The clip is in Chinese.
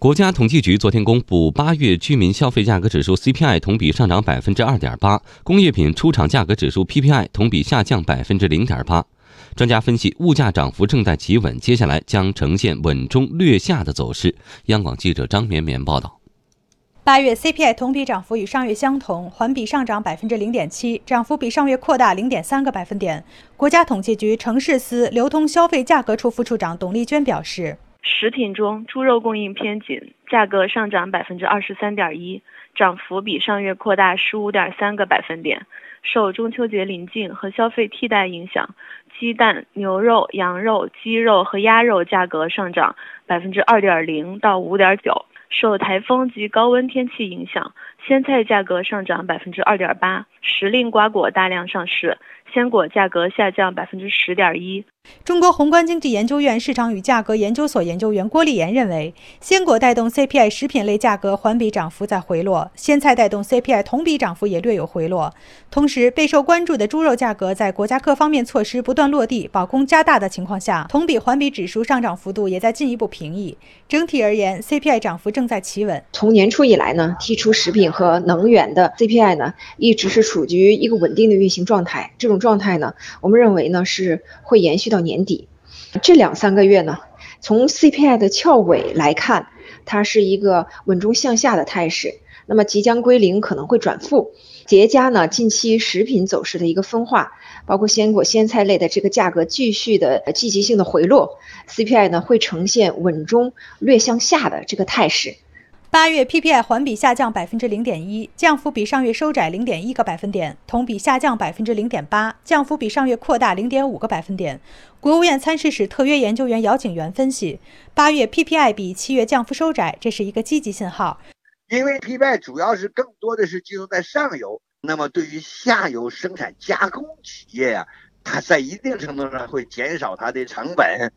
国家统计局昨天公布，八月居民消费价格指数 CPI 同比上涨百分之二点八，工业品出厂价格指数 PPI 同比下降百分之零点八。专家分析，物价涨幅正在企稳，接下来将呈现稳中略下的走势。央广记者张绵绵报道。八月 CPI 同比涨幅与上月相同，环比上涨百分之零点七，涨幅比上月扩大零点三个百分点。国家统计局城市司流通消费价格处副处长董丽娟表示。食品中，猪肉供应偏紧，价格上涨百分之二十三点一，涨幅比上月扩大十五点三个百分点。受中秋节临近和消费替代影响，鸡蛋、牛肉、羊肉、鸡肉和鸭肉价格上涨百分之二点零到五点九。受台风及高温天气影响，鲜菜价格上涨百分之二点八，时令瓜果大量上市。鲜果价格下降百分之十点一。中国宏观经济研究院市场与价格研究所研究员郭立岩认为，鲜果带动 CPI 食品类价格环比涨幅在回落，鲜菜带动 CPI 同比涨幅也略有回落。同时，备受关注的猪肉价格在国家各方面措施不断落地、保供加大的情况下，同比环比指数上涨幅度也在进一步平抑。整体而言，CPI 涨幅正在企稳。从年初以来呢，剔除食品和能源的 CPI 呢，一直是处于一个稳定的运行状态。这种状态呢，我们认为呢是会延续到年底。这两三个月呢，从 CPI 的翘尾来看，它是一个稳中向下的态势。那么即将归零，可能会转负。叠加呢，近期食品走势的一个分化，包括鲜果、鲜菜类的这个价格继续的积极性的回落，CPI 呢会呈现稳中略向下的这个态势。八月 PPI 环比下降百分之零点一，降幅比上月收窄零点一个百分点，同比下降百分之零点八，降幅比上月扩大零点五个百分点。国务院参事室特约研究员姚景元分析，八月 PPI 比七月降幅收窄，这是一个积极信号。因为 PPI 主要是更多的是集中在上游，那么对于下游生产加工企业呀，它在一定程度上会减少它的成本。